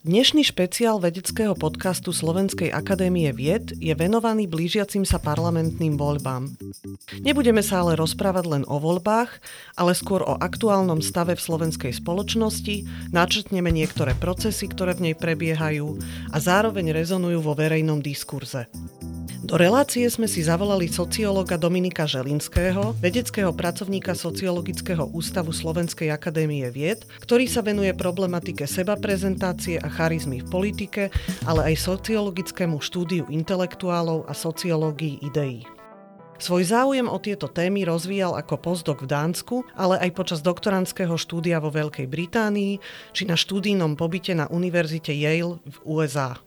Dnešný špeciál vedeckého podcastu Slovenskej akadémie vied je venovaný blížiacim sa parlamentným voľbám. Nebudeme sa ale rozprávať len o voľbách, ale skôr o aktuálnom stave v slovenskej spoločnosti, načrtneme niektoré procesy, ktoré v nej prebiehajú a zároveň rezonujú vo verejnom diskurze. Do relácie sme si zavolali sociológa Dominika Želinského, vedeckého pracovníka Sociologického ústavu Slovenskej akadémie vied, ktorý sa venuje problematike seba prezentácie a charizmy v politike, ale aj sociologickému štúdiu intelektuálov a sociológii ideí. Svoj záujem o tieto témy rozvíjal ako postdoc v Dánsku, ale aj počas doktorandského štúdia vo Veľkej Británii či na štúdijnom pobyte na Univerzite Yale v USA.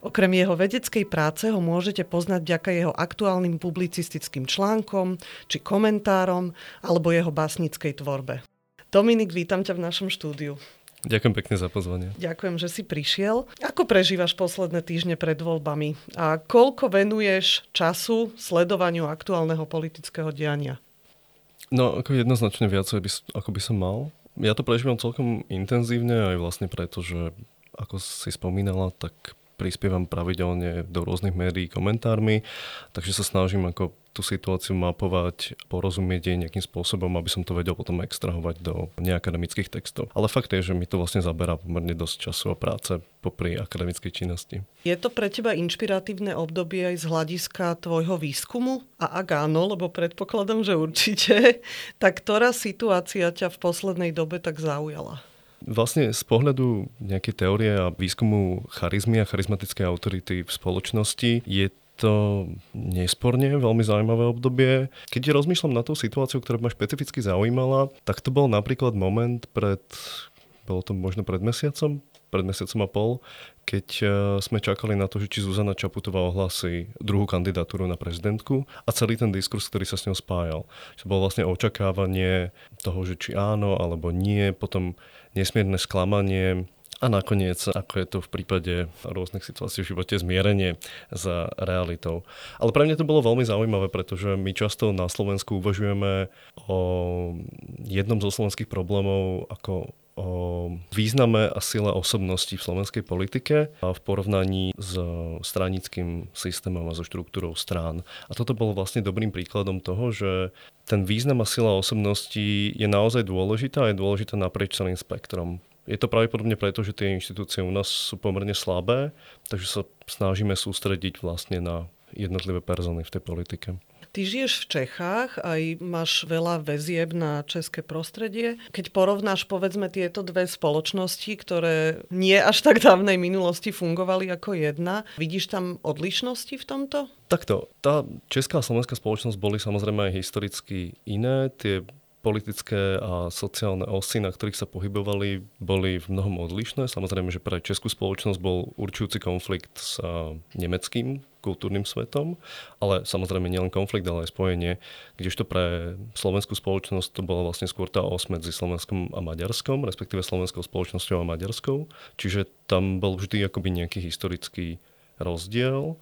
Okrem jeho vedeckej práce ho môžete poznať vďaka jeho aktuálnym publicistickým článkom či komentárom alebo jeho básnickej tvorbe. Dominik, vítam ťa v našom štúdiu. Ďakujem pekne za pozvanie. Ďakujem, že si prišiel. Ako prežívaš posledné týždne pred voľbami a koľko venuješ času sledovaniu aktuálneho politického diania? No, ako jednoznačne viac, ako by som mal. Ja to prežívam celkom intenzívne aj vlastne preto, že ako si spomínala, tak prispievam pravidelne do rôznych médií komentármi, takže sa snažím ako tú situáciu mapovať, porozumieť jej nejakým spôsobom, aby som to vedel potom extrahovať do neakademických textov. Ale fakt je, že mi to vlastne zaberá pomerne dosť času a práce popri akademickej činnosti. Je to pre teba inšpiratívne obdobie aj z hľadiska tvojho výskumu? A ak áno, lebo predpokladám, že určite, tak ktorá situácia ťa v poslednej dobe tak zaujala? Vlastne z pohľadu nejakej teórie a výskumu charizmy a charizmatickej autority v spoločnosti je to nesporne veľmi zaujímavé obdobie. Keď rozmýšľam na tú situáciu, ktorá ma špecificky zaujímala, tak to bol napríklad moment pred, bolo to možno pred mesiacom, pred mesiacom a pol, keď e, sme čakali na to, že či Zuzana Čaputová ohlási druhú kandidatúru na prezidentku a celý ten diskurs, ktorý sa s ňou spájal. Čo bolo vlastne očakávanie toho, že či áno alebo nie, potom nesmierne sklamanie a nakoniec, ako je to v prípade rôznych situácií v živote, zmierenie za realitou. Ale pre mňa to bolo veľmi zaujímavé, pretože my často na Slovensku uvažujeme o jednom zo slovenských problémov ako o význame a sile osobnosti v slovenskej politike a v porovnaní s stranickým systémom a so štruktúrou strán. A toto bolo vlastne dobrým príkladom toho, že ten význam a sila osobnosti je naozaj dôležitá a je dôležitá naprieč celým spektrom. Je to pravdepodobne preto, že tie inštitúcie u nás sú pomerne slabé, takže sa snažíme sústrediť vlastne na jednotlivé persony v tej politike. Ty žiješ v Čechách, aj máš veľa väzieb na české prostredie. Keď porovnáš povedzme tieto dve spoločnosti, ktoré nie až tak dávnej minulosti fungovali ako jedna, vidíš tam odlišnosti v tomto? Takto, tá česká a slovenská spoločnosť boli samozrejme aj historicky iné. Tie politické a sociálne osy, na ktorých sa pohybovali, boli v mnohom odlišné. Samozrejme, že pre českú spoločnosť bol určujúci konflikt s nemeckým kultúrnym svetom, ale samozrejme nielen konflikt, ale aj spojenie, kdežto pre slovenskú spoločnosť to bola vlastne skôr tá os medzi Slovenskom a Maďarskom, respektíve slovenskou spoločnosťou a maďarskou. Čiže tam bol vždy akoby nejaký historický rozdiel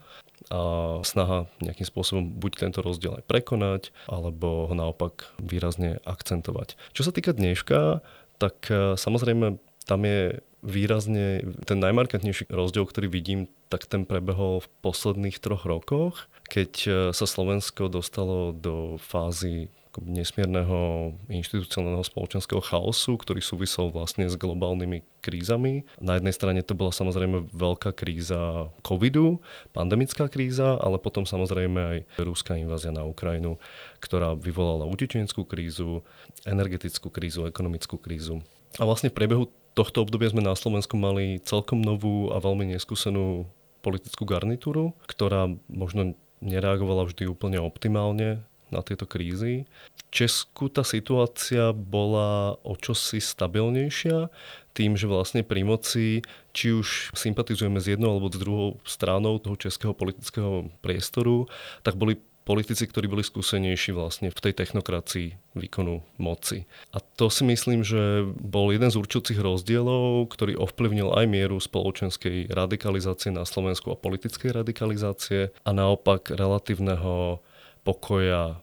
a snaha nejakým spôsobom buď tento rozdiel aj prekonať, alebo ho naopak výrazne akcentovať. Čo sa týka dneška, tak e, samozrejme tam je výrazne ten najmarkantnejší rozdiel, ktorý vidím, tak ten prebehol v posledných troch rokoch, keď e, sa Slovensko dostalo do fázy nesmierneho inštitucionálneho spoločenského chaosu, ktorý súvisel vlastne s globálnymi krízami. Na jednej strane to bola samozrejme veľká kríza covidu, pandemická kríza, ale potom samozrejme aj ruská invázia na Ukrajinu, ktorá vyvolala utečenskú krízu, energetickú krízu, ekonomickú krízu. A vlastne v priebehu tohto obdobia sme na Slovensku mali celkom novú a veľmi neskúsenú politickú garnitúru, ktorá možno nereagovala vždy úplne optimálne na tieto krízy. V Česku tá situácia bola o čosi stabilnejšia, tým, že vlastne pri moci, či už sympatizujeme s jednou alebo s druhou stranou toho českého politického priestoru, tak boli politici, ktorí boli skúsenejší vlastne v tej technokracii výkonu moci. A to si myslím, že bol jeden z určujúcich rozdielov, ktorý ovplyvnil aj mieru spoločenskej radikalizácie na Slovensku a politickej radikalizácie a naopak relatívneho pokoja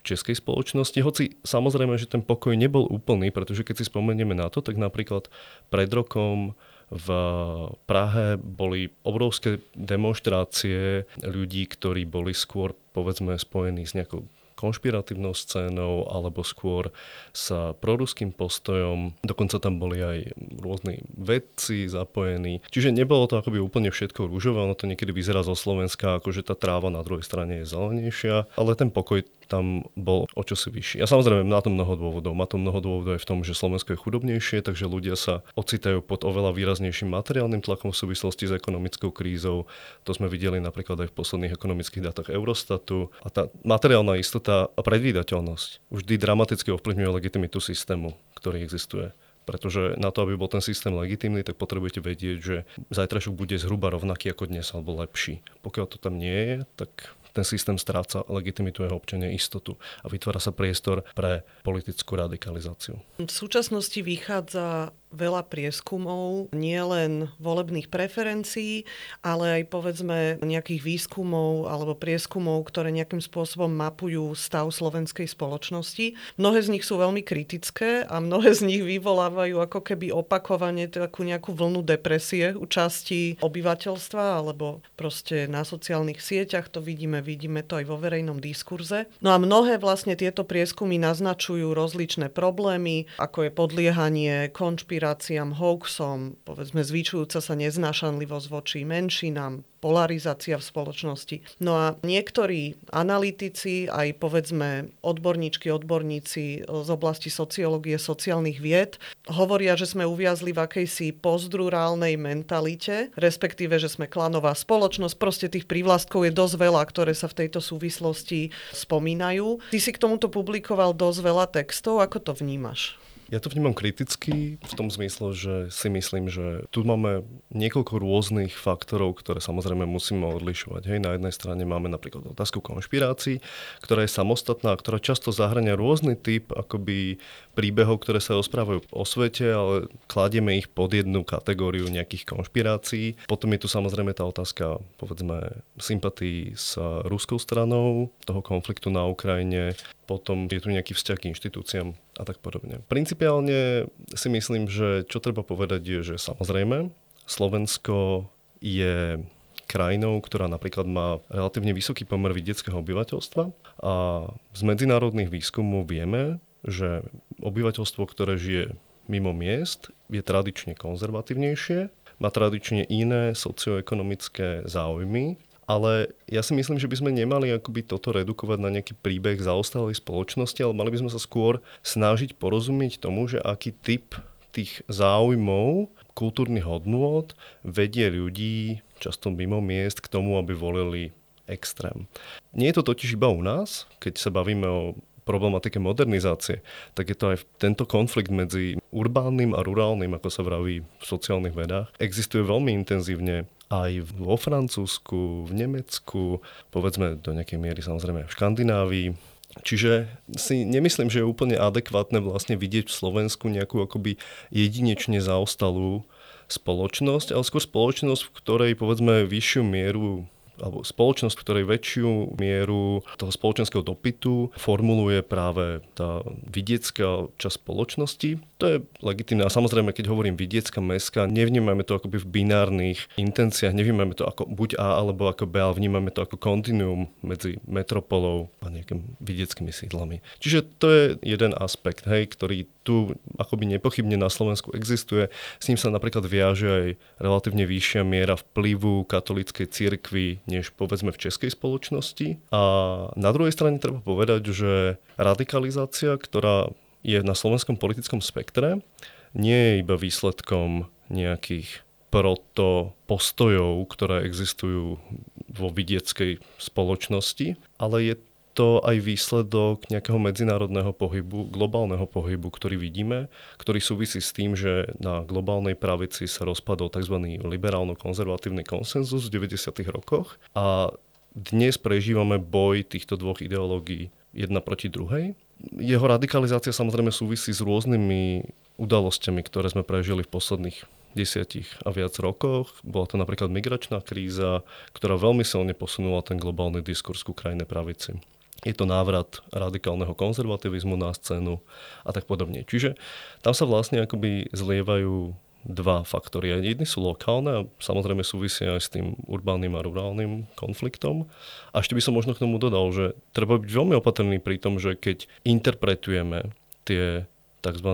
českej spoločnosti, hoci samozrejme, že ten pokoj nebol úplný, pretože keď si spomenieme na to, tak napríklad pred rokom v Prahe boli obrovské demonstrácie ľudí, ktorí boli skôr povedzme spojení s nejakou konšpiratívnou scénou alebo skôr s proruským postojom. Dokonca tam boli aj rôzni vedci zapojení. Čiže nebolo to akoby úplne všetko rúžové, ono to niekedy vyzerá zo Slovenska, ako že tá tráva na druhej strane je zelenejšia, ale ten pokoj tam bol o čosi vyšší. A samozrejme má to mnoho dôvodov. Má to mnoho dôvodov aj v tom, že Slovensko je chudobnejšie, takže ľudia sa ocitajú pod oveľa výraznejším materiálnym tlakom v súvislosti s ekonomickou krízou. To sme videli napríklad aj v posledných ekonomických dátach Eurostatu. A tá materiálna istota a predvídateľnosť vždy dramaticky ovplyvňuje legitimitu systému, ktorý existuje pretože na to, aby bol ten systém legitimný, tak potrebujete vedieť, že zajtrašok bude zhruba rovnaký ako dnes alebo lepší. Pokiaľ to tam nie je, tak ten systém stráca legitimitu jeho občania istotu a vytvára sa priestor pre politickú radikalizáciu. V súčasnosti vychádza veľa prieskumov, nielen volebných preferencií, ale aj povedzme nejakých výskumov alebo prieskumov, ktoré nejakým spôsobom mapujú stav slovenskej spoločnosti. Mnohé z nich sú veľmi kritické a mnohé z nich vyvolávajú ako keby opakovane takú nejakú vlnu depresie u časti obyvateľstva alebo proste na sociálnych sieťach to vidíme, vidíme to aj vo verejnom diskurze. No a mnohé vlastne tieto prieskumy naznačujú rozličné problémy, ako je podliehanie konšpirácie konšpiráciám, hoaxom, povedzme zvyčujúca sa neznášanlivosť voči menšinám, polarizácia v spoločnosti. No a niektorí analytici, aj povedzme odborníčky, odborníci z oblasti sociológie, sociálnych vied, hovoria, že sme uviazli v akejsi postrurálnej mentalite, respektíve, že sme klanová spoločnosť. Proste tých prívlastkov je dosť veľa, ktoré sa v tejto súvislosti spomínajú. Ty si k tomuto publikoval dosť veľa textov. Ako to vnímaš? Ja to vnímam kriticky v tom zmysle, že si myslím, že tu máme niekoľko rôznych faktorov, ktoré samozrejme musíme odlišovať. Hej, na jednej strane máme napríklad otázku konšpirácií, ktorá je samostatná, ktorá často zahrania rôzny typ akoby príbehov, ktoré sa rozprávajú o svete, ale kladieme ich pod jednu kategóriu nejakých konšpirácií. Potom je tu samozrejme tá otázka, povedzme, sympatí s ruskou stranou toho konfliktu na Ukrajine, potom je tu nejaký vzťah k inštitúciám a tak podobne. Principiálne si myslím, že čo treba povedať je, že samozrejme Slovensko je krajinou, ktorá napríklad má relatívne vysoký pomer vidieckého obyvateľstva a z medzinárodných výskumov vieme, že obyvateľstvo, ktoré žije mimo miest, je tradične konzervatívnejšie, má tradične iné socioekonomické záujmy ale ja si myslím, že by sme nemali akoby toto redukovať na nejaký príbeh zaostalej spoločnosti, ale mali by sme sa skôr snažiť porozumieť tomu, že aký typ tých záujmov, kultúrnych hodnôt vedie ľudí, často mimo miest, k tomu, aby volili extrém. Nie je to totiž iba u nás, keď sa bavíme o problematike modernizácie, tak je to aj tento konflikt medzi urbánnym a rurálnym, ako sa vraví v sociálnych vedách, existuje veľmi intenzívne aj vo Francúzsku, v Nemecku, povedzme do nejakej miery samozrejme v Škandinávii. Čiže si nemyslím, že je úplne adekvátne vlastne vidieť v Slovensku nejakú akoby jedinečne zaostalú spoločnosť, ale skôr spoločnosť, v ktorej povedzme vyššiu mieru alebo spoločnosť, ktorej väčšiu mieru toho spoločenského dopytu formuluje práve tá vidiecká časť spoločnosti. To je legitimné. A samozrejme, keď hovorím vidiecká, meska, nevnímame to akoby v binárnych intenciách, nevnímame to ako buď A alebo ako B, ale vnímame to ako kontinuum medzi metropolou a nejakým vidieckými sídlami. Čiže to je jeden aspekt, hej, ktorý tu akoby nepochybne na Slovensku existuje. S ním sa napríklad viaže aj relatívne vyššia miera vplyvu katolíckej cirkvi než povedzme v českej spoločnosti. A na druhej strane treba povedať, že radikalizácia, ktorá je na slovenskom politickom spektre, nie je iba výsledkom nejakých proto postojov, ktoré existujú vo vidieckej spoločnosti, ale je to aj výsledok nejakého medzinárodného pohybu, globálneho pohybu, ktorý vidíme, ktorý súvisí s tým, že na globálnej pravici sa rozpadol tzv. liberálno-konzervatívny konsenzus v 90. rokoch a dnes prežívame boj týchto dvoch ideológií jedna proti druhej. Jeho radikalizácia samozrejme súvisí s rôznymi udalosťami, ktoré sme prežili v posledných desiatich a viac rokoch. Bola to napríklad migračná kríza, ktorá veľmi silne posunula ten globálny diskurs ku krajnej pravici je to návrat radikálneho konzervativizmu na scénu a tak podobne. Čiže tam sa vlastne akoby zlievajú dva faktory. Jedny sú lokálne a samozrejme súvisia aj s tým urbánnym a rurálnym konfliktom. A ešte by som možno k tomu dodal, že treba byť veľmi opatrný pri tom, že keď interpretujeme tie tzv.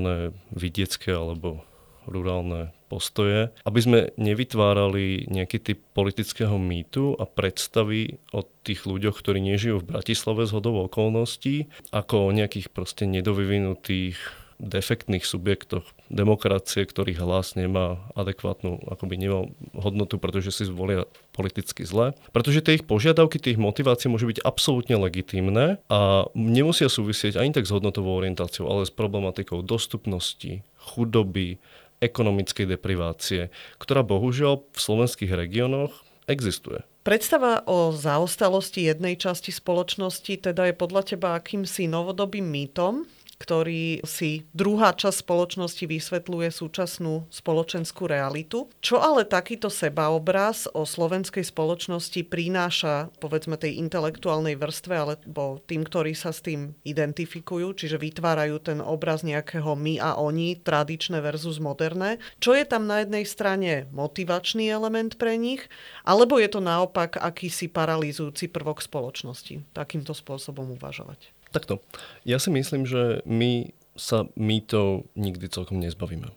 vidiecké alebo rurálne postoje, aby sme nevytvárali nejaký typ politického mýtu a predstavy o tých ľuďoch, ktorí nežijú v Bratislave z hodov okolností, ako o nejakých proste nedovyvinutých defektných subjektoch demokracie, ktorých hlas nemá adekvátnu, akoby nemá hodnotu, pretože si zvolia politicky zle. Pretože tie ich požiadavky, tie ich motivácie môžu byť absolútne legitímne a nemusia súvisieť ani tak s hodnotovou orientáciou, ale s problematikou dostupnosti, chudoby, ekonomickej deprivácie, ktorá bohužiaľ v slovenských regiónoch existuje. Predstava o zaostalosti jednej časti spoločnosti teda je podľa teba akýmsi novodobým mýtom, ktorý si druhá časť spoločnosti vysvetľuje súčasnú spoločenskú realitu. Čo ale takýto sebaobraz o slovenskej spoločnosti prináša, povedzme, tej intelektuálnej vrstve, alebo tým, ktorí sa s tým identifikujú, čiže vytvárajú ten obraz nejakého my a oni, tradičné versus moderné. Čo je tam na jednej strane motivačný element pre nich, alebo je to naopak akýsi paralizujúci prvok spoločnosti, takýmto spôsobom uvažovať? Takto. Ja si myslím, že my sa mýtov nikdy celkom nezbavíme.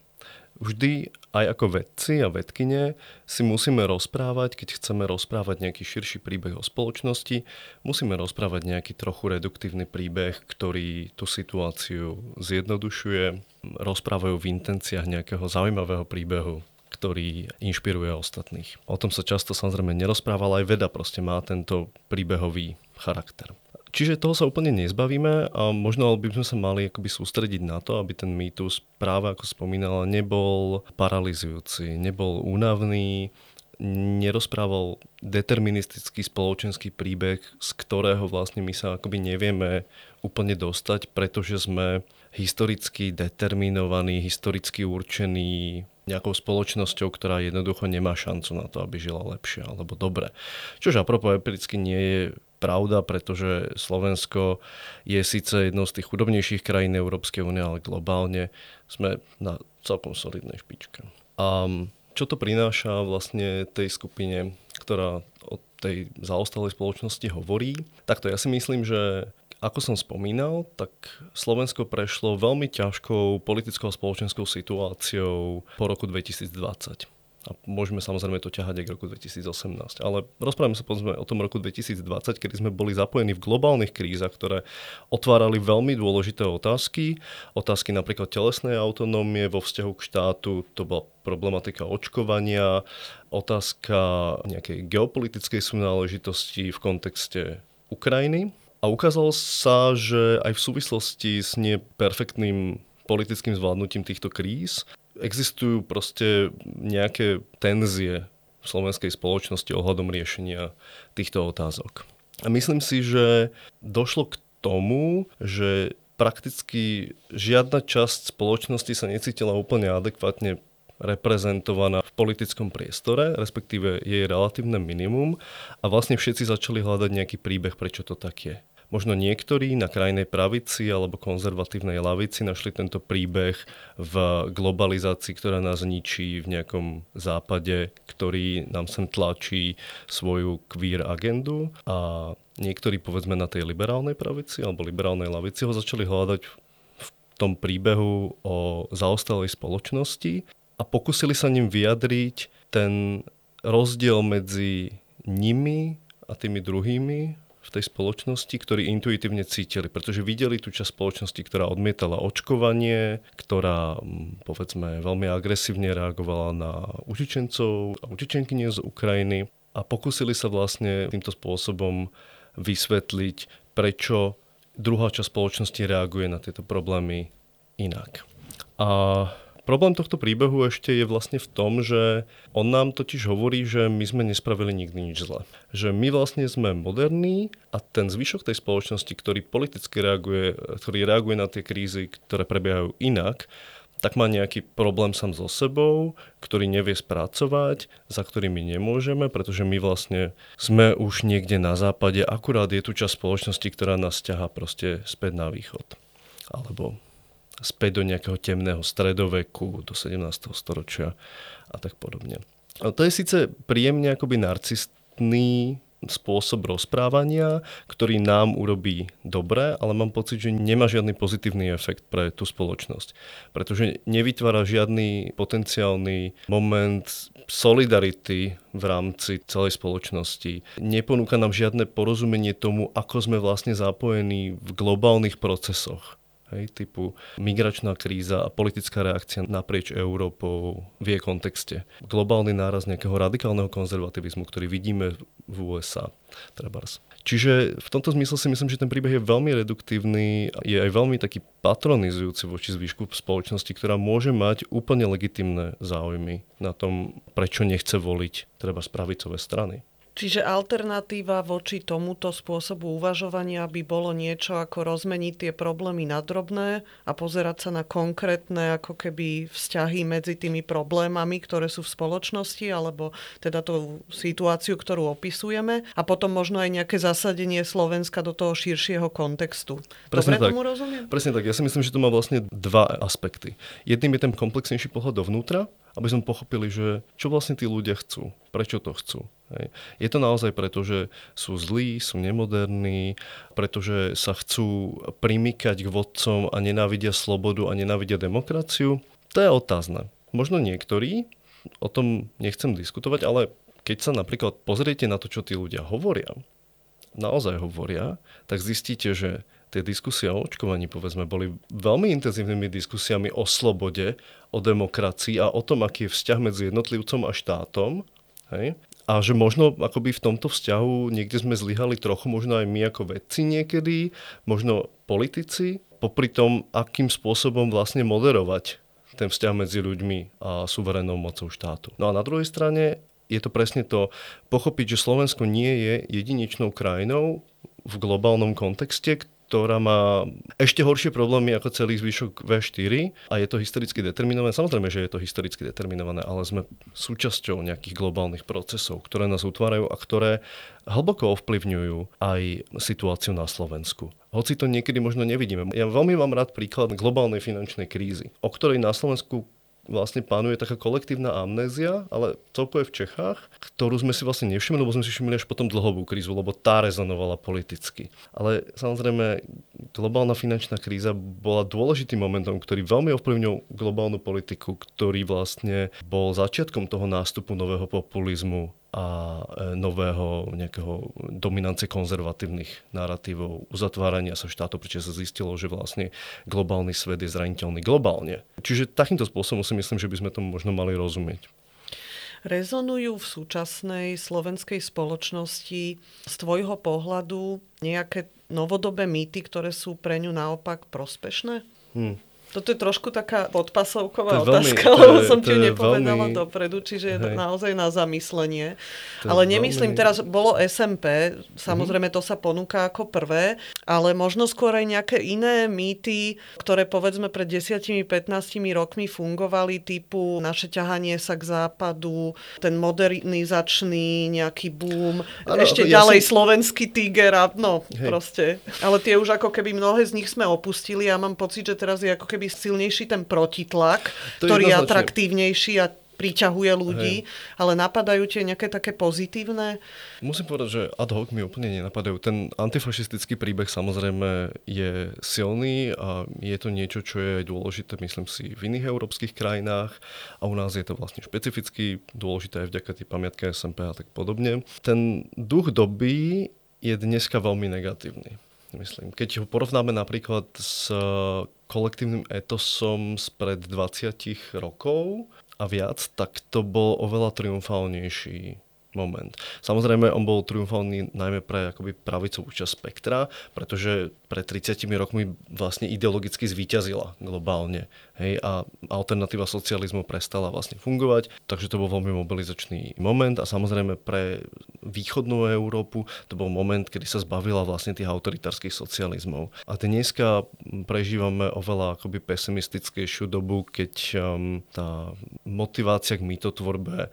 Vždy aj ako vedci a vedkine si musíme rozprávať, keď chceme rozprávať nejaký širší príbeh o spoločnosti, musíme rozprávať nejaký trochu reduktívny príbeh, ktorý tú situáciu zjednodušuje, rozprávajú v intenciách nejakého zaujímavého príbehu, ktorý inšpiruje ostatných. O tom sa často samozrejme nerozprávala, aj veda proste má tento príbehový charakter. Čiže toho sa úplne nezbavíme a možno by sme sa mali akoby sústrediť na to, aby ten mýtus práve ako spomínala nebol paralizujúci, nebol únavný, nerozprával deterministický spoločenský príbeh, z ktorého vlastne my sa akoby nevieme úplne dostať, pretože sme historicky determinovaní, historicky určení nejakou spoločnosťou, ktorá jednoducho nemá šancu na to, aby žila lepšie alebo dobre. Čož apropo empiricky nie je pravda, pretože Slovensko je síce jednou z tých chudobnejších krajín Európskej únie, ale globálne sme na celkom solidnej špičke. A čo to prináša vlastne tej skupine, ktorá o tej zaostalej spoločnosti hovorí? Takto ja si myslím, že ako som spomínal, tak Slovensko prešlo veľmi ťažkou politickou a spoločenskou situáciou po roku 2020 a môžeme samozrejme to ťahať aj k roku 2018. Ale rozprávame sa povedzme o tom roku 2020, kedy sme boli zapojení v globálnych krízach, ktoré otvárali veľmi dôležité otázky. Otázky napríklad telesnej autonómie vo vzťahu k štátu, to bola problematika očkovania, otázka nejakej geopolitickej súnáležitosti v kontexte Ukrajiny. A ukázalo sa, že aj v súvislosti s neperfektným politickým zvládnutím týchto kríz existujú proste nejaké tenzie v slovenskej spoločnosti ohľadom riešenia týchto otázok. A myslím si, že došlo k tomu, že prakticky žiadna časť spoločnosti sa necítila úplne adekvátne reprezentovaná v politickom priestore, respektíve jej relatívne minimum a vlastne všetci začali hľadať nejaký príbeh, prečo to tak je. Možno niektorí na krajnej pravici alebo konzervatívnej lavici našli tento príbeh v globalizácii, ktorá nás ničí v nejakom západe, ktorý nám sem tlačí svoju queer agendu. A niektorí povedzme na tej liberálnej pravici alebo liberálnej lavici ho začali hľadať v tom príbehu o zaostalej spoločnosti a pokusili sa ním vyjadriť ten rozdiel medzi nimi a tými druhými v tej spoločnosti, ktorí intuitívne cítili, pretože videli tú časť spoločnosti, ktorá odmietala očkovanie, ktorá povedzme veľmi agresívne reagovala na učičencov a učičenkynie z Ukrajiny a pokúsili sa vlastne týmto spôsobom vysvetliť, prečo druhá časť spoločnosti reaguje na tieto problémy inak. A Problém tohto príbehu ešte je vlastne v tom, že on nám totiž hovorí, že my sme nespravili nikdy nič zle. Že my vlastne sme moderní a ten zvyšok tej spoločnosti, ktorý politicky reaguje, ktorý reaguje na tie krízy, ktoré prebiehajú inak, tak má nejaký problém sám so sebou, ktorý nevie spracovať, za ktorý my nemôžeme, pretože my vlastne sme už niekde na západe, akurát je tu časť spoločnosti, ktorá nás ťaha proste späť na východ. Alebo späť do nejakého temného stredoveku, do 17. storočia a tak podobne. To je síce príjemne akoby narcistný spôsob rozprávania, ktorý nám urobí dobre, ale mám pocit, že nemá žiadny pozitívny efekt pre tú spoločnosť. Pretože nevytvára žiadny potenciálny moment solidarity v rámci celej spoločnosti. Neponúka nám žiadne porozumenie tomu, ako sme vlastne zapojení v globálnych procesoch hej, typu migračná kríza a politická reakcia naprieč Európou v jej kontexte. Globálny náraz nejakého radikálneho konzervativizmu, ktorý vidíme v USA. Trebárs. Čiže v tomto zmysle si myslím, že ten príbeh je veľmi reduktívny, je aj veľmi taký patronizujúci voči zvýšku spoločnosti, ktorá môže mať úplne legitimné záujmy na tom, prečo nechce voliť treba z pravicové strany. Čiže alternatíva voči tomuto spôsobu uvažovania by bolo niečo ako rozmeniť tie problémy na drobné a pozerať sa na konkrétne ako keby vzťahy medzi tými problémami, ktoré sú v spoločnosti, alebo teda tú situáciu, ktorú opisujeme a potom možno aj nejaké zasadenie Slovenska do toho širšieho kontextu. Presne Dobre tak. tomu rozumiem? Presne tak. Ja si myslím, že to má vlastne dva aspekty. Jedným je ten komplexnejší pohľad dovnútra, aby sme pochopili, že čo vlastne tí ľudia chcú, prečo to chcú. Hej. Je to naozaj preto, že sú zlí, sú nemoderní, pretože sa chcú primykať k vodcom a nenávidia slobodu a nenávidia demokraciu? To je otázne. Možno niektorí, o tom nechcem diskutovať, ale keď sa napríklad pozriete na to, čo tí ľudia hovoria, naozaj hovoria, tak zistíte, že tie diskusie o očkovaní, povedzme, boli veľmi intenzívnymi diskusiami o slobode, o demokracii a o tom, aký je vzťah medzi jednotlivcom a štátom. Hej? A že možno akoby v tomto vzťahu niekde sme zlyhali trochu, možno aj my ako vedci niekedy, možno politici, popri tom, akým spôsobom vlastne moderovať ten vzťah medzi ľuďmi a suverénnou mocou štátu. No a na druhej strane je to presne to, pochopiť, že Slovensko nie je jedinečnou krajinou v globálnom kontexte, ktorá má ešte horšie problémy ako celý zvyšok V4 a je to historicky determinované. Samozrejme, že je to historicky determinované, ale sme súčasťou nejakých globálnych procesov, ktoré nás utvárajú a ktoré hlboko ovplyvňujú aj situáciu na Slovensku. Hoci to niekedy možno nevidíme. Ja veľmi mám rád príklad globálnej finančnej krízy, o ktorej na Slovensku vlastne pánuje taká kolektívna amnézia, ale celkové v Čechách, ktorú sme si vlastne nevšimli, lebo sme si všimli až potom dlhovú krízu, lebo tá rezonovala politicky. Ale samozrejme, globálna finančná kríza bola dôležitým momentom, ktorý veľmi ovplyvnil globálnu politiku, ktorý vlastne bol začiatkom toho nástupu nového populizmu a e, nového nejakého dominancie konzervatívnych narratívov, uzatvárania sa štátu, prečo sa zistilo, že vlastne globálny svet je zraniteľný globálne. Čiže takýmto spôsobom si myslím, že by sme tomu možno mali rozumieť. Rezonujú v súčasnej slovenskej spoločnosti z tvojho pohľadu nejaké novodobé mýty, ktoré sú pre ňu naopak prospešné? Hmm. Toto je trošku taká podpasovková otázka, veľmi, lebo som ti nepovedala veľmi, dopredu, čiže je to naozaj na zamyslenie. Ale nemyslím, veľmi... teraz bolo SMP, samozrejme to sa ponúka ako prvé, ale možno skôr aj nejaké iné mýty, ktoré povedzme pred 10-15 rokmi fungovali, typu naše ťahanie sa k západu, ten modernizačný nejaký boom, ano, ešte ja ďalej som... slovenský tiger a no Hej. proste. Ale tie už ako keby mnohé z nich sme opustili a mám pocit, že teraz je ako keby keby silnejší ten protitlak, to ktorý je, atraktívnejší a priťahuje ľudí, Hej. ale napadajú tie nejaké také pozitívne? Musím povedať, že ad hoc mi úplne nenapadajú. Ten antifašistický príbeh samozrejme je silný a je to niečo, čo je dôležité, myslím si, v iných európskych krajinách a u nás je to vlastne špecificky dôležité aj vďaka tej pamiatke SMP a tak podobne. Ten duch doby je dneska veľmi negatívny myslím. Keď ho porovnáme napríklad s kolektívnym etosom spred 20 rokov a viac, tak to bol oveľa triumfálnejší moment. Samozrejme, on bol triumfálny najmä pre akoby pravicovú časť spektra, pretože pred 30 rokmi vlastne ideologicky zvíťazila globálne. Hej, a alternatíva socializmu prestala vlastne fungovať, takže to bol veľmi mobilizačný moment a samozrejme pre východnú Európu to bol moment, kedy sa zbavila vlastne tých autoritárskych socializmov. A dneska prežívame oveľa akoby pesimistickejšiu dobu, keď um, tá motivácia k mýtotvorbe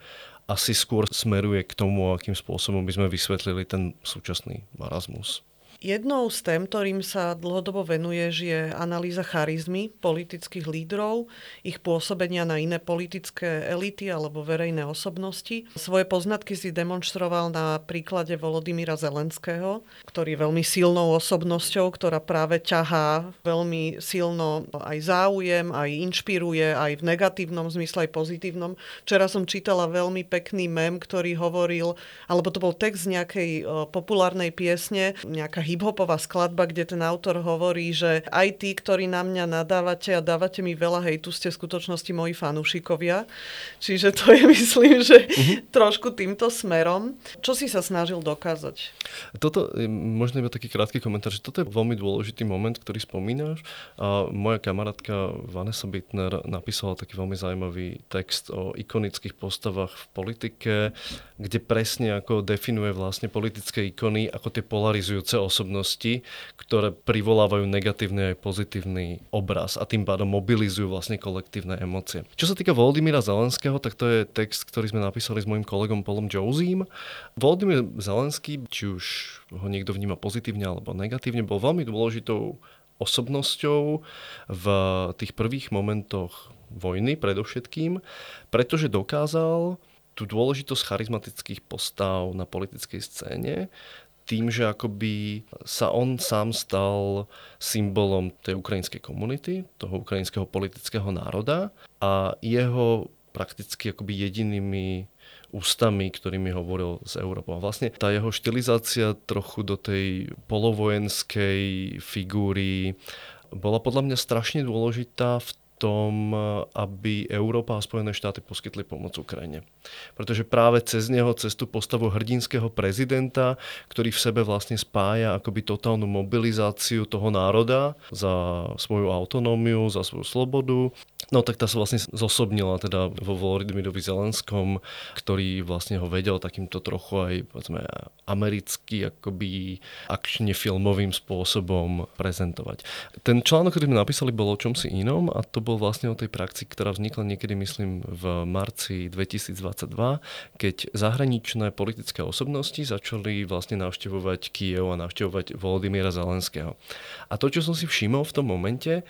asi skôr smeruje k tomu, akým spôsobom by sme vysvetlili ten súčasný marazmus. Jednou z tém, ktorým sa dlhodobo venuješ, je analýza charizmy politických lídrov, ich pôsobenia na iné politické elity alebo verejné osobnosti. Svoje poznatky si demonstroval na príklade Volodymyra Zelenského, ktorý je veľmi silnou osobnosťou, ktorá práve ťahá veľmi silno aj záujem, aj inšpiruje, aj v negatívnom zmysle, aj pozitívnom. Včera som čítala veľmi pekný mem, ktorý hovoril, alebo to bol text nejakej populárnej piesne, nejaká hiphopová skladba, kde ten autor hovorí, že aj tí, ktorí na mňa nadávate a dávate mi veľa hejtu, ste v skutočnosti moji fanúšikovia. Čiže to je, myslím, že uh-huh. trošku týmto smerom. Čo si sa snažil dokázať? Toto, možno iba taký krátky komentár, že toto je veľmi dôležitý moment, ktorý spomínaš. A moja kamarátka Vanessa Bittner napísala taký veľmi zaujímavý text o ikonických postavách v politike, kde presne ako definuje vlastne politické ikony ako tie polarizujúce osobnosti, ktoré privolávajú negatívny aj pozitívny obraz a tým pádom mobilizujú vlastne kolektívne emócie. Čo sa týka Volodymyra Zelenského, tak to je text, ktorý sme napísali s mojim kolegom Polom Josím. Volodymyr Zelenský, či už ho niekto vníma pozitívne alebo negatívne, bol veľmi dôležitou osobnosťou v tých prvých momentoch vojny predovšetkým, pretože dokázal tú dôležitosť charizmatických postav na politickej scéne tým, že akoby sa on sám stal symbolom tej ukrajinskej komunity, toho ukrajinského politického národa a jeho prakticky akoby jedinými ústami, ktorými hovoril z Európou. A vlastne tá jeho štilizácia trochu do tej polovojenskej figúry bola podľa mňa strašne dôležitá v tom, aby Európa a Spojené štáty poskytli pomoc Ukrajine. Pretože práve cez neho, cez tú postavu hrdinského prezidenta, ktorý v sebe vlastne spája akoby totálnu mobilizáciu toho národa za svoju autonómiu, za svoju slobodu, No tak tá sa vlastne zosobnila teda vo Volodymyrovi Zelenskom, ktorý vlastne ho vedel takýmto trochu aj povedzme, americky akoby akčne filmovým spôsobom prezentovať. Ten článok, ktorý sme napísali, bol o čomsi inom a to bol vlastne o tej praxi, ktorá vznikla niekedy, myslím, v marci 2022, keď zahraničné politické osobnosti začali vlastne navštevovať Kiev a navštevovať Volodymyra Zelenského. A to, čo som si všimol v tom momente,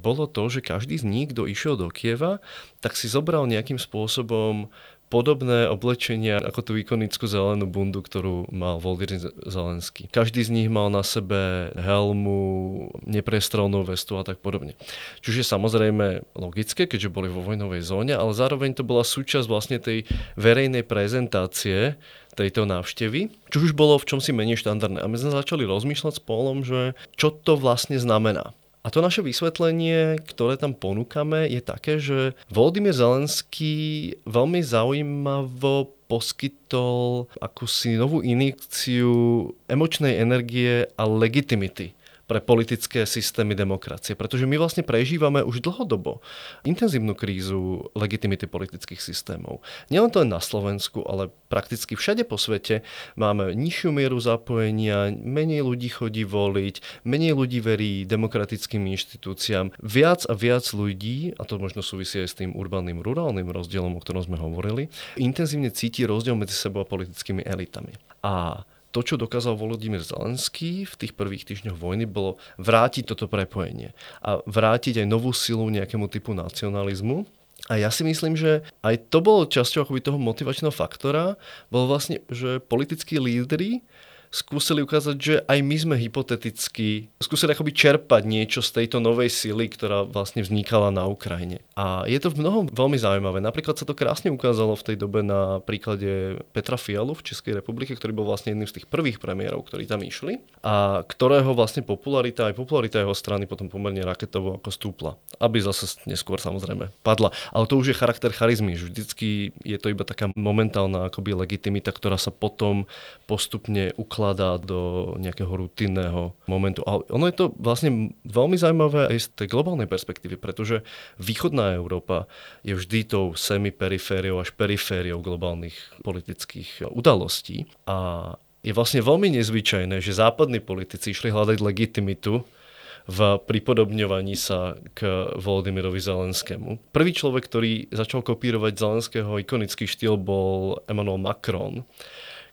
bolo to, že každý z nich, kto išiel do Kieva, tak si zobral nejakým spôsobom podobné oblečenia ako tú ikonickú zelenú bundu, ktorú mal Volodymyr Zelenský. Každý z nich mal na sebe helmu, neprestrelnú vestu a tak podobne. Čiže samozrejme logické, keďže boli vo vojnovej zóne, ale zároveň to bola súčasť vlastne tej verejnej prezentácie tejto návštevy, čo už bolo v čom si menej štandardné. A my sme začali rozmýšľať s že čo to vlastne znamená. A to naše vysvetlenie, ktoré tam ponúkame, je také, že Volodymyr Zelenský veľmi zaujímavo poskytol akúsi novú injekciu emočnej energie a legitimity pre politické systémy demokracie. Pretože my vlastne prežívame už dlhodobo intenzívnu krízu legitimity politických systémov. Nielen to len na Slovensku, ale prakticky všade po svete máme nižšiu mieru zapojenia, menej ľudí chodí voliť, menej ľudí verí demokratickým inštitúciám. Viac a viac ľudí, a to možno súvisí aj s tým urbaným rurálnym rozdielom, o ktorom sme hovorili, intenzívne cíti rozdiel medzi sebou a politickými elitami. A to, čo dokázal Volodymyr Zelenský v tých prvých týždňoch vojny, bolo vrátiť toto prepojenie a vrátiť aj novú silu nejakému typu nacionalizmu. A ja si myslím, že aj to bolo časťou akoby toho motivačného faktora, bolo vlastne, že politickí lídry skúsili ukázať, že aj my sme hypoteticky skúsili akoby čerpať niečo z tejto novej sily, ktorá vlastne vznikala na Ukrajine. A je to v mnohom veľmi zaujímavé. Napríklad sa to krásne ukázalo v tej dobe na príklade Petra Fialu v Českej republike, ktorý bol vlastne jedným z tých prvých premiérov, ktorí tam išli a ktorého vlastne popularita aj popularita jeho strany potom pomerne raketovo ako stúpla. Aby zase neskôr samozrejme padla. Ale to už je charakter charizmy, vždycky je to iba taká momentálna akoby legitimita, ktorá sa potom postupne ukladá vkladá do nejakého rutinného momentu. Ale ono je to vlastne veľmi zaujímavé aj z tej globálnej perspektívy, pretože východná Európa je vždy tou semiperifériou až perifériou globálnych politických udalostí. A je vlastne veľmi nezvyčajné, že západní politici išli hľadať legitimitu v pripodobňovaní sa k Volodymyrovi Zelenskému. Prvý človek, ktorý začal kopírovať Zelenského ikonický štýl bol Emmanuel Macron,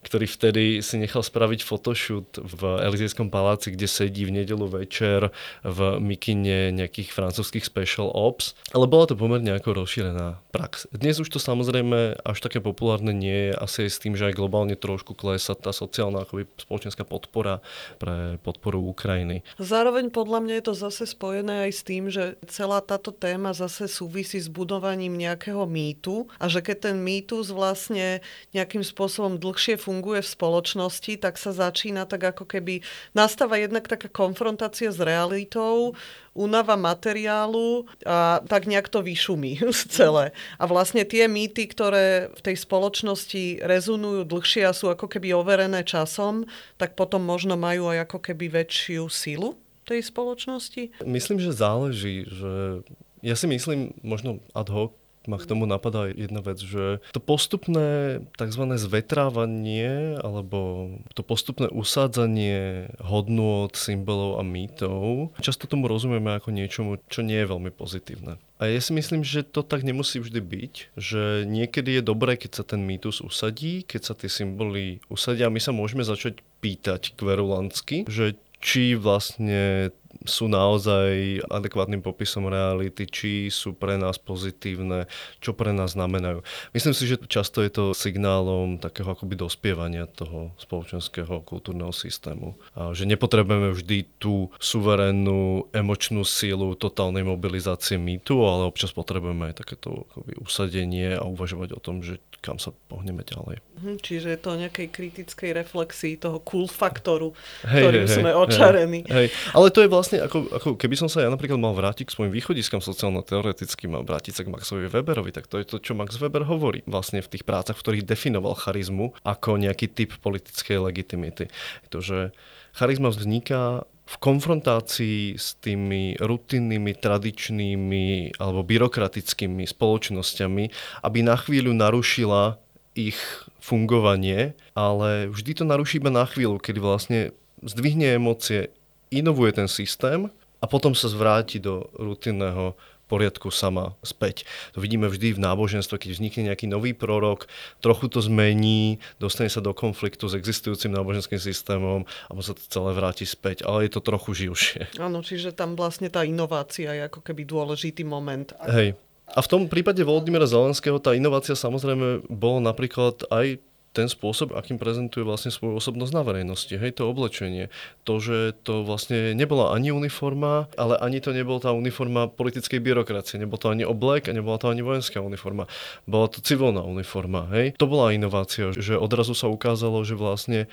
ktorý vtedy si nechal spraviť photoshoot v Elizejskom paláci, kde sedí v nedelu večer v mikine nejakých francúzských special ops. Ale bola to pomerne ako rozšírená prax. Dnes už to samozrejme až také populárne nie je, asi aj s tým, že aj globálne trošku klesa tá sociálna akoby spoločenská podpora pre podporu Ukrajiny. Zároveň podľa mňa je to zase spojené aj s tým, že celá táto téma zase súvisí s budovaním nejakého mýtu a že keď ten mýtus vlastne nejakým spôsobom dlhšie funguje v spoločnosti, tak sa začína tak ako keby nastáva jednak taká konfrontácia s realitou, únava materiálu a tak nejak to vyšumí celé. A vlastne tie mýty, ktoré v tej spoločnosti rezonujú dlhšie a sú ako keby overené časom, tak potom možno majú aj ako keby väčšiu silu tej spoločnosti? Myslím, že záleží, že ja si myslím, možno ad hoc, ma k tomu napadá jedna vec, že to postupné tzv. zvetrávanie alebo to postupné usádzanie hodnôt, symbolov a mýtov, často tomu rozumieme ako niečomu, čo nie je veľmi pozitívne. A ja si myslím, že to tak nemusí vždy byť, že niekedy je dobré, keď sa ten mýtus usadí, keď sa tie symboly usadia a my sa môžeme začať pýtať kverulantsky, že či vlastne sú naozaj adekvátnym popisom reality, či sú pre nás pozitívne, čo pre nás znamenajú. Myslím si, že často je to signálom takého akoby dospievania toho spoločenského kultúrneho systému. A že nepotrebujeme vždy tú suverénnu emočnú sílu totálnej mobilizácie mýtu, ale občas potrebujeme aj takéto akoby usadenie a uvažovať o tom, že kam sa pohneme ďalej. Mhm, čiže je to nejakej kritickej reflexii toho cool faktoru, hej, ktorým hej, sme hej, očarení. Hej. Ale to je vlastne, ako, ako keby som sa ja napríklad mal vrátiť k svojim východiskám sociálno-teoretickým a vrátiť sa k Maxovi Weberovi, tak to je to, čo Max Weber hovorí vlastne v tých prácach, v ktorých definoval charizmu ako nejaký typ politickej legitimity. To, že charizma vzniká v konfrontácii s tými rutinnými, tradičnými alebo byrokratickými spoločnosťami, aby na chvíľu narušila ich fungovanie, ale vždy to naruší iba na chvíľu, kedy vlastne zdvihne emócie, inovuje ten systém a potom sa zvráti do rutinného poriadku sama späť. To vidíme vždy v náboženstve, keď vznikne nejaký nový prorok, trochu to zmení, dostane sa do konfliktu s existujúcim náboženským systémom a sa to celé vráti späť, ale je to trochu živšie. Áno, čiže tam vlastne tá inovácia je ako keby dôležitý moment. Hej. A v tom prípade Volodymyra Zelenského tá inovácia samozrejme bolo napríklad aj ten spôsob, akým prezentuje vlastne svoju osobnosť na verejnosti. Hej, to oblečenie. To, že to vlastne nebola ani uniforma, ale ani to nebola tá uniforma politickej byrokracie. Nebol to ani oblek a nebola to ani vojenská uniforma. Bola to civilná uniforma. Hej. To bola inovácia, že odrazu sa ukázalo, že vlastne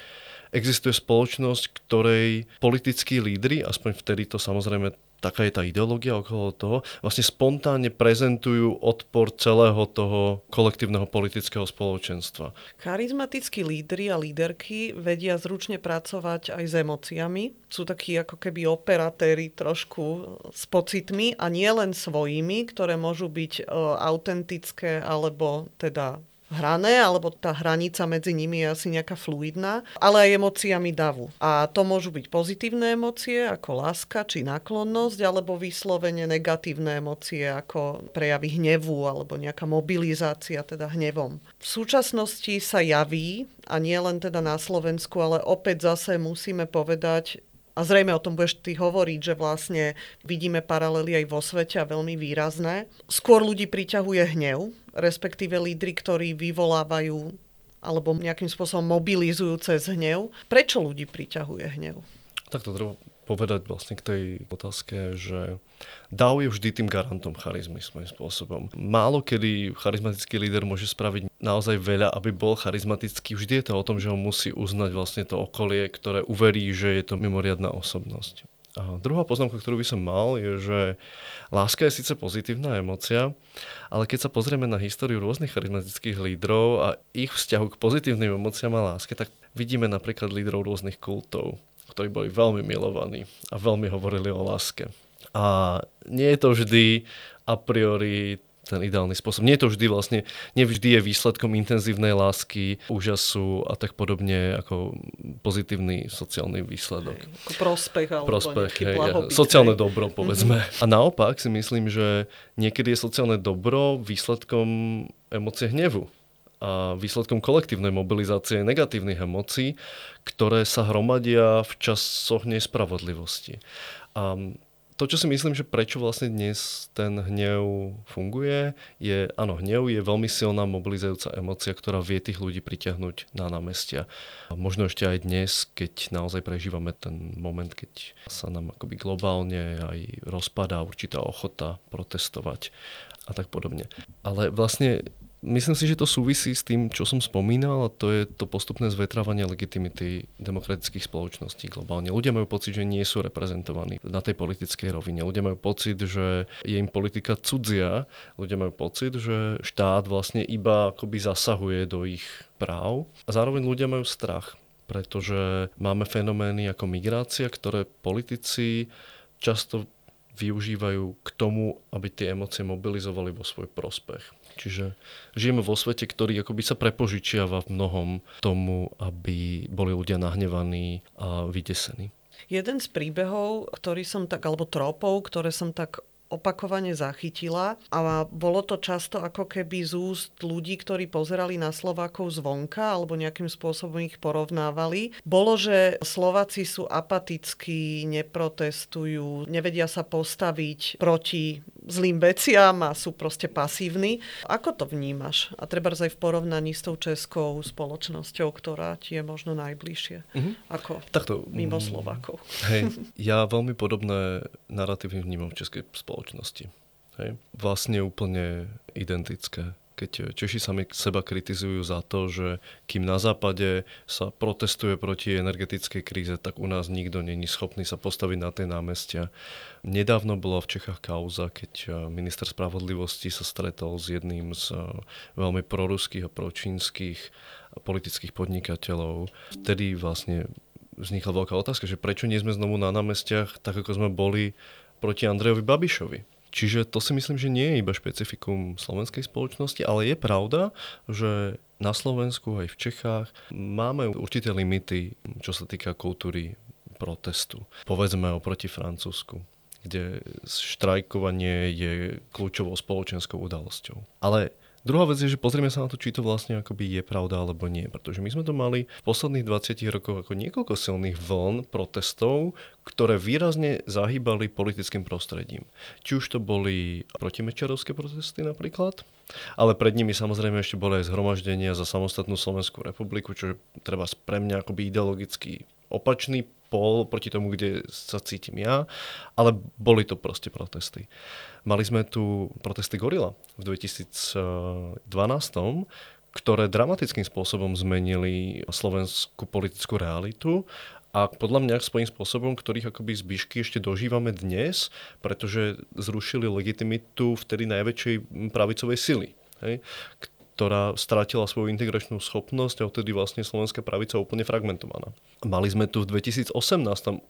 existuje spoločnosť, ktorej politickí lídry, aspoň vtedy to samozrejme taká je tá ideológia okolo toho, vlastne spontánne prezentujú odpor celého toho kolektívneho politického spoločenstva. Charizmatickí lídry a líderky vedia zručne pracovať aj s emóciami. Sú takí ako keby operatéri trošku s pocitmi a nie len svojimi, ktoré môžu byť e, autentické alebo teda hrané, alebo tá hranica medzi nimi je asi nejaká fluidná, ale aj emóciami davu. A to môžu byť pozitívne emócie, ako láska či náklonnosť, alebo vyslovene negatívne emócie, ako prejavy hnevu, alebo nejaká mobilizácia, teda hnevom. V súčasnosti sa javí, a nie len teda na Slovensku, ale opäť zase musíme povedať, a zrejme o tom budeš ty hovoriť, že vlastne vidíme paralely aj vo svete a veľmi výrazné. Skôr ľudí priťahuje hnev, respektíve lídry, ktorí vyvolávajú alebo nejakým spôsobom mobilizujú cez hnev. Prečo ľudí priťahuje hnev? Tak to treba povedať vlastne k tej otázke, že DAO je vždy tým garantom charizmy svojím spôsobom. Málo kedy charizmatický líder môže spraviť naozaj veľa, aby bol charizmatický. Vždy je to o tom, že ho musí uznať vlastne to okolie, ktoré uverí, že je to mimoriadná osobnosť. A druhá poznámka, ktorú by som mal, je, že láska je síce pozitívna emocia, ale keď sa pozrieme na históriu rôznych charizmatických lídrov a ich vzťahu k pozitívnym emóciám a láske, tak vidíme napríklad lídrov rôznych kultov, ktorí boli veľmi milovaní a veľmi hovorili o láske. A nie je to vždy a priori ten ideálny spôsob. Nie je to vždy vlastne, nevždy je výsledkom intenzívnej lásky, úžasu a tak podobne ako pozitívny sociálny výsledok. Hej, ako prospech alebo prospech, hej, blahobyt, sociálne hej. dobro, povedzme. Mm-hmm. A naopak si myslím, že niekedy je sociálne dobro výsledkom emócie hnevu a výsledkom kolektívnej mobilizácie negatívnych emócií, ktoré sa hromadia v časoch nespravodlivosti. A to, čo si myslím, že prečo vlastne dnes ten hnev funguje, je, áno, hnev je veľmi silná mobilizujúca emocia, ktorá vie tých ľudí pritiahnuť na námestia. A možno ešte aj dnes, keď naozaj prežívame ten moment, keď sa nám akoby globálne aj rozpadá určitá ochota protestovať a tak podobne. Ale vlastne Myslím si, že to súvisí s tým, čo som spomínal, a to je to postupné zvetrávanie legitimity demokratických spoločností globálne. Ľudia majú pocit, že nie sú reprezentovaní na tej politickej rovine. Ľudia majú pocit, že je im politika cudzia. Ľudia majú pocit, že štát vlastne iba akoby zasahuje do ich práv. A zároveň ľudia majú strach, pretože máme fenomény ako migrácia, ktoré politici často využívajú k tomu, aby tie emócie mobilizovali vo svoj prospech. Čiže žijeme vo svete, ktorý akoby sa prepožičiava v mnohom tomu, aby boli ľudia nahnevaní a vydesení. Jeden z príbehov, ktorý som tak, alebo tropov, ktoré som tak opakovane zachytila a bolo to často ako keby z úst ľudí, ktorí pozerali na Slovákov zvonka alebo nejakým spôsobom ich porovnávali. Bolo, že Slováci sú apatickí, neprotestujú, nevedia sa postaviť proti zlým veciam a sú proste pasívni. Ako to vnímaš? A treba aj v porovnaní s tou českou spoločnosťou, ktorá ti je možno najbližšie mm-hmm. ako Takto, mimo mm, Slovákov. Hej, ja veľmi podobné narratívy vnímam v českej spoločnosti. Hej. Vlastne úplne identické keď Češi sami seba kritizujú za to, že kým na západe sa protestuje proti energetickej kríze, tak u nás nikto není schopný sa postaviť na tie námestia. Nedávno bola v Čechách kauza, keď eh, minister spravodlivosti sa stretol s jedným z eh, veľmi proruských a pročínskych politických podnikateľov. Vtedy vlastne vznikla veľká otázka, že prečo nie sme znovu na námestiach tak, ako sme boli proti Andrejovi Babišovi Čiže to si myslím, že nie je iba špecifikum slovenskej spoločnosti, ale je pravda, že na Slovensku aj v Čechách máme určité limity, čo sa týka kultúry protestu. Povedzme oproti Francúzsku kde štrajkovanie je kľúčovou spoločenskou udalosťou. Ale Druhá vec je, že pozrieme sa na to, či to vlastne akoby je pravda alebo nie. Pretože my sme to mali v posledných 20 rokoch ako niekoľko silných vln protestov, ktoré výrazne zahýbali politickým prostredím. Či už to boli protimečarovské protesty napríklad, ale pred nimi samozrejme ešte boli aj zhromaždenia za samostatnú Slovenskú republiku, čo je treba pre mňa akoby ideologicky opačný pol proti tomu, kde sa cítim ja, ale boli to proste protesty. Mali sme tu protesty Gorila v 2012, ktoré dramatickým spôsobom zmenili slovenskú politickú realitu a podľa mňa svojím spôsobom, ktorých akoby zbyšky ešte dožívame dnes, pretože zrušili legitimitu vtedy najväčšej pravicovej sily. Hej, ktorá stratila svoju integračnú schopnosť a vtedy vlastne slovenská pravica úplne fragmentovaná. Mali sme tu v 2018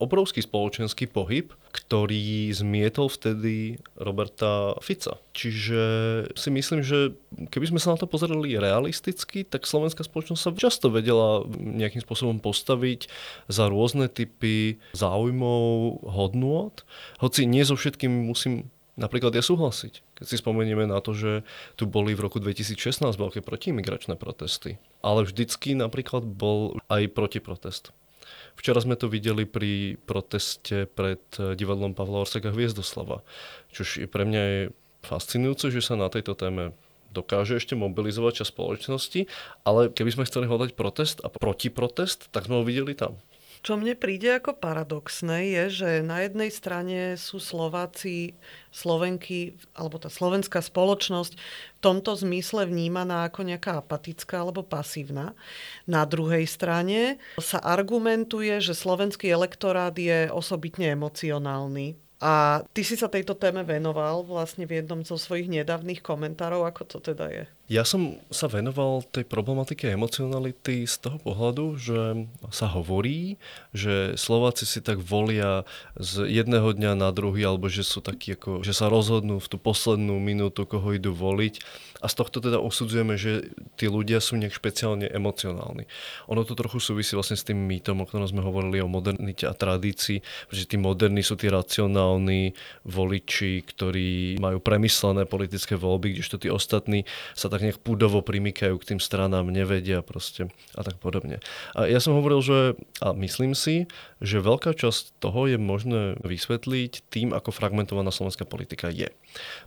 obrovský spoločenský pohyb, ktorý zmietol vtedy Roberta Fica. Čiže si myslím, že keby sme sa na to pozerali realisticky, tak slovenská spoločnosť sa často vedela nejakým spôsobom postaviť za rôzne typy záujmov, hodnôt. Hoci nie so všetkým musím napríklad ja súhlasiť. Keď si spomenieme na to, že tu boli v roku 2016 veľké protiimigračné protesty. Ale vždycky napríklad bol aj protiprotest. Včera sme to videli pri proteste pred divadlom Pavla Orseka Hviezdoslava, je pre mňa je fascinujúce, že sa na tejto téme dokáže ešte mobilizovať čas spoločnosti, ale keby sme chceli hľadať protest a protiprotest, tak sme ho videli tam. Čo mne príde ako paradoxné je, že na jednej strane sú Slováci, Slovenky, alebo tá slovenská spoločnosť v tomto zmysle vnímaná ako nejaká apatická alebo pasívna. Na druhej strane sa argumentuje, že slovenský elektorát je osobitne emocionálny a ty si sa tejto téme venoval vlastne v jednom zo svojich nedávnych komentárov. Ako to teda je? Ja som sa venoval tej problematike emocionality z toho pohľadu, že sa hovorí, že Slováci si tak volia z jedného dňa na druhý, alebo že sú takí ako, že sa rozhodnú v tú poslednú minútu, koho idú voliť. A z tohto teda usudzujeme, že tí ľudia sú nejak špeciálne emocionálni. Ono to trochu súvisí vlastne s tým mýtom, o ktorom sme hovorili o modernite a tradícii, že tí moderní sú tí racionálni voliči, ktorí majú premyslené politické voľby, kdežto tí ostatní sa tak nejak púdovo primykajú k tým stranám, nevedia proste a tak podobne. A ja som hovoril, že a myslím si, že veľká časť toho je možné vysvetliť tým, ako fragmentovaná slovenská politika je.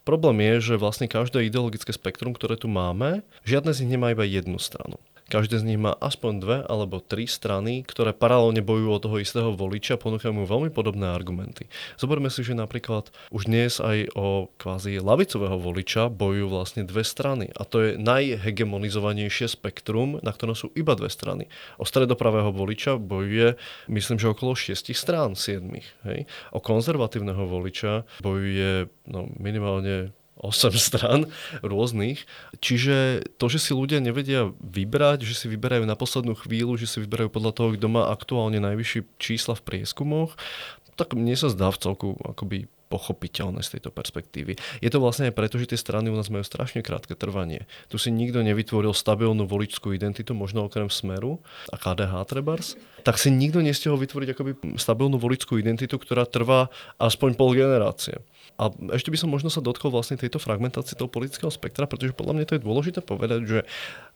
Problém je, že vlastne každé ideologické spektrum, ktoré tu máme, žiadne z nich nemá iba jednu stranu. Každé z nich má aspoň dve alebo tri strany, ktoré paralelne bojujú o toho istého voliča ponúkajú mu veľmi podobné argumenty. Zoberme si, že napríklad už dnes aj o kvázi lavicového voliča bojujú vlastne dve strany. A to je najhegemonizovanejšie spektrum, na ktorom sú iba dve strany. O stredopravého voliča bojuje, myslím, že okolo šiestich strán, siedmých. Hej? O konzervatívneho voliča bojuje no, minimálne 8 stran rôznych. Čiže to, že si ľudia nevedia vybrať, že si vyberajú na poslednú chvíľu, že si vyberajú podľa toho, kto má aktuálne najvyššie čísla v prieskumoch, tak mne sa zdá v celku akoby pochopiteľné z tejto perspektívy. Je to vlastne aj preto, že tie strany u nás majú strašne krátke trvanie. Tu si nikto nevytvoril stabilnú voličskú identitu, možno okrem Smeru a KDH trebars, tak si nikto nestihol vytvoriť akoby stabilnú voličskú identitu, ktorá trvá aspoň pol generácie. A ešte by som možno sa dotkol vlastne tejto fragmentácie toho politického spektra, pretože podľa mňa to je dôležité povedať, že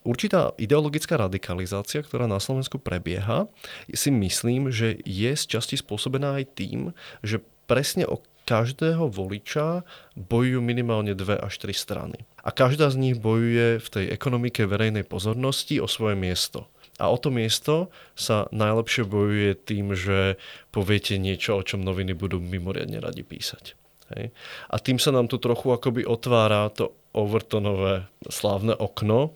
určitá ideologická radikalizácia, ktorá na Slovensku prebieha, si myslím, že je z časti spôsobená aj tým, že presne o každého voliča bojujú minimálne dve až tri strany. A každá z nich bojuje v tej ekonomike verejnej pozornosti o svoje miesto. A o to miesto sa najlepšie bojuje tým, že poviete niečo, o čom noviny budú mimoriadne radi písať. Hej. A tým sa nám tu trochu akoby otvára to Overtonové slávne okno,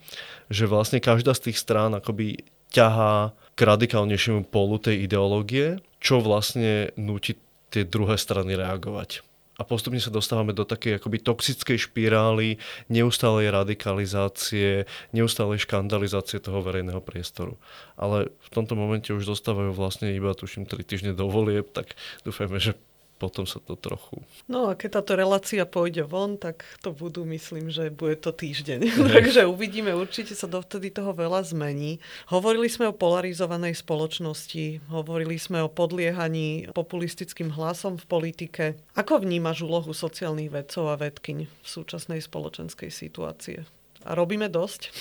že vlastne každá z tých strán akoby ťahá k radikálnejšiemu polu tej ideológie, čo vlastne núti tie druhé strany reagovať. A postupne sa dostávame do takej akoby toxickej špirály neustálej radikalizácie, neustálej škandalizácie toho verejného priestoru. Ale v tomto momente už zostávajú vlastne iba, tuším, 3 týždne do volieb, tak dúfajme, že potom sa to trochu... No a keď táto relácia pôjde von, tak to budú, myslím, že bude to týždeň. Takže uvidíme, určite sa dovtedy toho veľa zmení. Hovorili sme o polarizovanej spoločnosti, hovorili sme o podliehaní populistickým hlasom v politike. Ako vnímaš úlohu sociálnych vedcov a vedkyň v súčasnej spoločenskej situácie? A robíme dosť?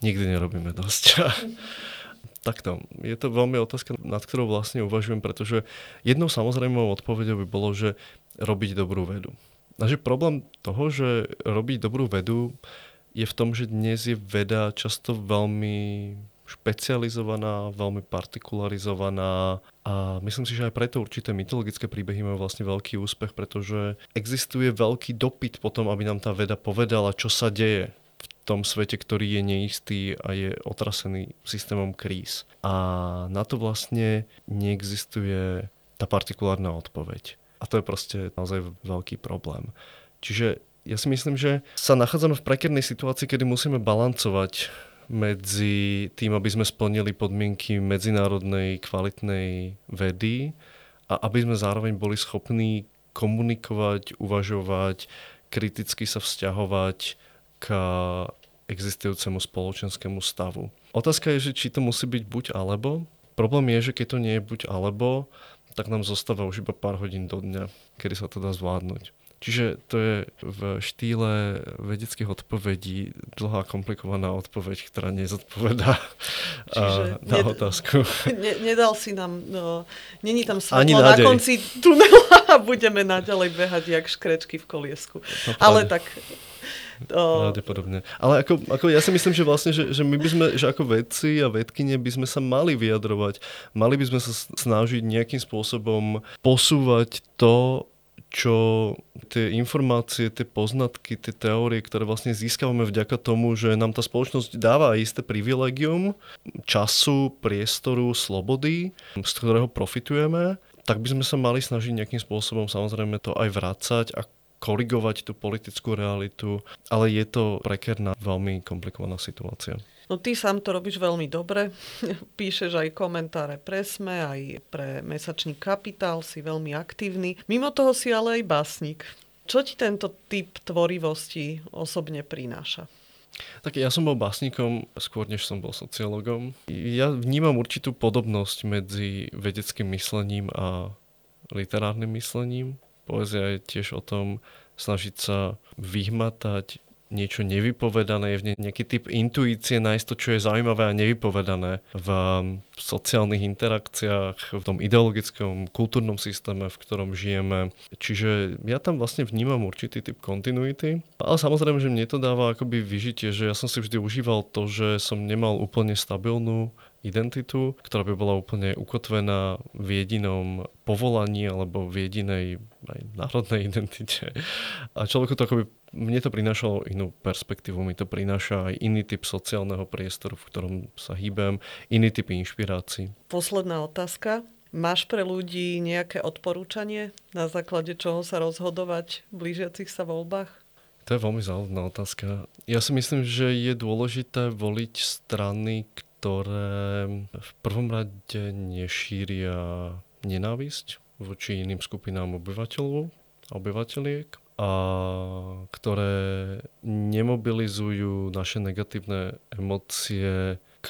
Nikdy nerobíme dosť. Takto, je to veľmi otázka, nad ktorou vlastne uvažujem, pretože jednou samozrejmou odpovedou by bolo, že robiť dobrú vedu. A že problém toho, že robiť dobrú vedu je v tom, že dnes je veda často veľmi špecializovaná, veľmi partikularizovaná a myslím si, že aj preto určité mytologické príbehy majú vlastne veľký úspech, pretože existuje veľký dopyt potom, aby nám tá veda povedala, čo sa deje tom svete, ktorý je neistý a je otrasený systémom kríz. A na to vlastne neexistuje tá partikulárna odpoveď. A to je proste naozaj veľký problém. Čiže ja si myslím, že sa nachádzame v prekernej situácii, kedy musíme balancovať medzi tým, aby sme splnili podmienky medzinárodnej kvalitnej vedy a aby sme zároveň boli schopní komunikovať, uvažovať, kriticky sa vzťahovať k existujúcemu spoločenskému stavu. Otázka je, že či to musí byť buď alebo. Problém je, že keď to nie je buď alebo, tak nám zostáva už iba pár hodín do dňa, kedy sa to dá zvládnuť. Čiže to je v štýle vedeckých odpovedí dlhá komplikovaná odpoveď, ktorá nezodpovedá Čiže na ned- otázku. Ne, nedal si nám, no, není tam svetlo na konci tunela a budeme naďalej behať jak škrečky v koliesku. No, Ale tak to... Ale ako, ako ja si myslím, že vlastne, že, že my by sme, že ako vedci a vedkyne by sme sa mali vyjadrovať. Mali by sme sa snažiť nejakým spôsobom posúvať to, čo tie informácie, tie poznatky, tie teórie, ktoré vlastne získavame vďaka tomu, že nám tá spoločnosť dáva isté privilegium času, priestoru, slobody, z ktorého profitujeme, tak by sme sa mali snažiť nejakým spôsobom samozrejme to aj vrácať a korigovať tú politickú realitu, ale je to prekerná, veľmi komplikovaná situácia. No ty sám to robíš veľmi dobre. Píšeš aj komentáre pre SME, aj pre mesačný kapitál, si veľmi aktívny. Mimo toho si ale aj básnik. Čo ti tento typ tvorivosti osobne prináša? Tak ja som bol básnikom skôr, než som bol sociológom. Ja vnímam určitú podobnosť medzi vedeckým myslením a literárnym myslením. Poézia je tiež o tom snažiť sa vyhmatať niečo nevypovedané, je v nejaký typ intuície nájsť to, čo je zaujímavé a nevypovedané v sociálnych interakciách, v tom ideologickom kultúrnom systéme, v ktorom žijeme. Čiže ja tam vlastne vnímam určitý typ kontinuity, ale samozrejme, že mne to dáva akoby vyžitie, že ja som si vždy užíval to, že som nemal úplne stabilnú identitu, ktorá by bola úplne ukotvená v jedinom povolaní alebo v jedinej aj národnej identite. A človeku to akoby, mne to prinášalo inú perspektívu, mi to prináša aj iný typ sociálneho priestoru, v ktorom sa hýbem, iný typ inšpirácií. Posledná otázka. Máš pre ľudí nejaké odporúčanie, na základe čoho sa rozhodovať v blížiacich sa voľbách? To je veľmi zaujímavá otázka. Ja si myslím, že je dôležité voliť strany, ktoré v prvom rade nešíria nenávisť voči iným skupinám obyvateľov a obyvateľiek a ktoré nemobilizujú naše negatívne emócie k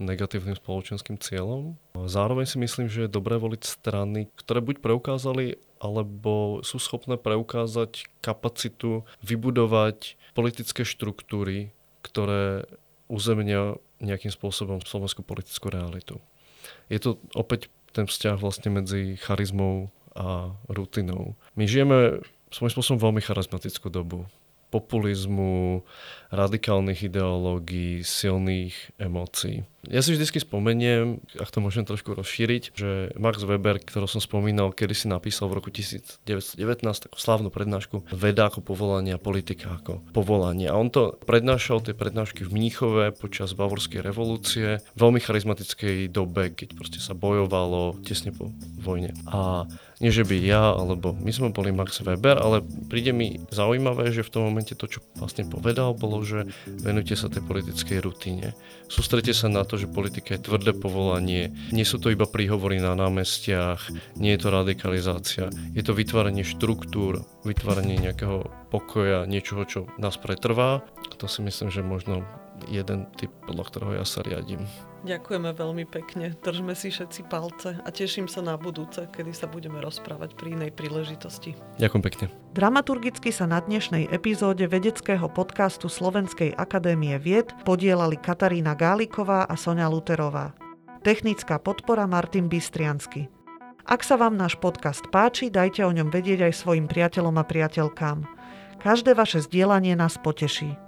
negatívnym spoločenským cieľom. Zároveň si myslím, že je dobré voliť strany, ktoré buď preukázali, alebo sú schopné preukázať kapacitu vybudovať politické štruktúry, ktoré uzemnia nejakým spôsobom slovenskú politickú realitu. Je to opäť ten vzťah vlastne medzi charizmou a rutinou. My žijeme svojím spôsobom veľmi charizmatickú dobu populizmu, radikálnych ideológií, silných emócií. Ja si vždy spomeniem, ak to môžem trošku rozšíriť, že Max Weber, ktorý som spomínal, kedy si napísal v roku 1919 takú slávnu prednášku Veda ako povolanie a politika ako povolanie. A on to prednášal, tie prednášky v Mníchove počas Bavorskej revolúcie, veľmi charizmatickej dobe, keď proste sa bojovalo tesne po vojne. A nie, že by ja, alebo my sme boli Max Weber, ale príde mi zaujímavé, že v tom momente to, čo vlastne povedal, bolo, že venujte sa tej politickej rutine. Sústrete sa na to, že politika je tvrdé povolanie, nie sú to iba príhovory na námestiach, nie je to radikalizácia, je to vytváranie štruktúr, vytváranie nejakého pokoja, niečoho, čo nás pretrvá. To si myslím, že možno jeden typ, podľa ktorého ja sa riadím. Ďakujeme veľmi pekne. Držme si všetci palce a teším sa na budúce, kedy sa budeme rozprávať pri inej príležitosti. Ďakujem pekne. Dramaturgicky sa na dnešnej epizóde vedeckého podcastu Slovenskej akadémie vied podielali Katarína Gáliková a Sonia Luterová. Technická podpora Martin Bystriansky. Ak sa vám náš podcast páči, dajte o ňom vedieť aj svojim priateľom a priateľkám. Každé vaše zdieľanie nás poteší.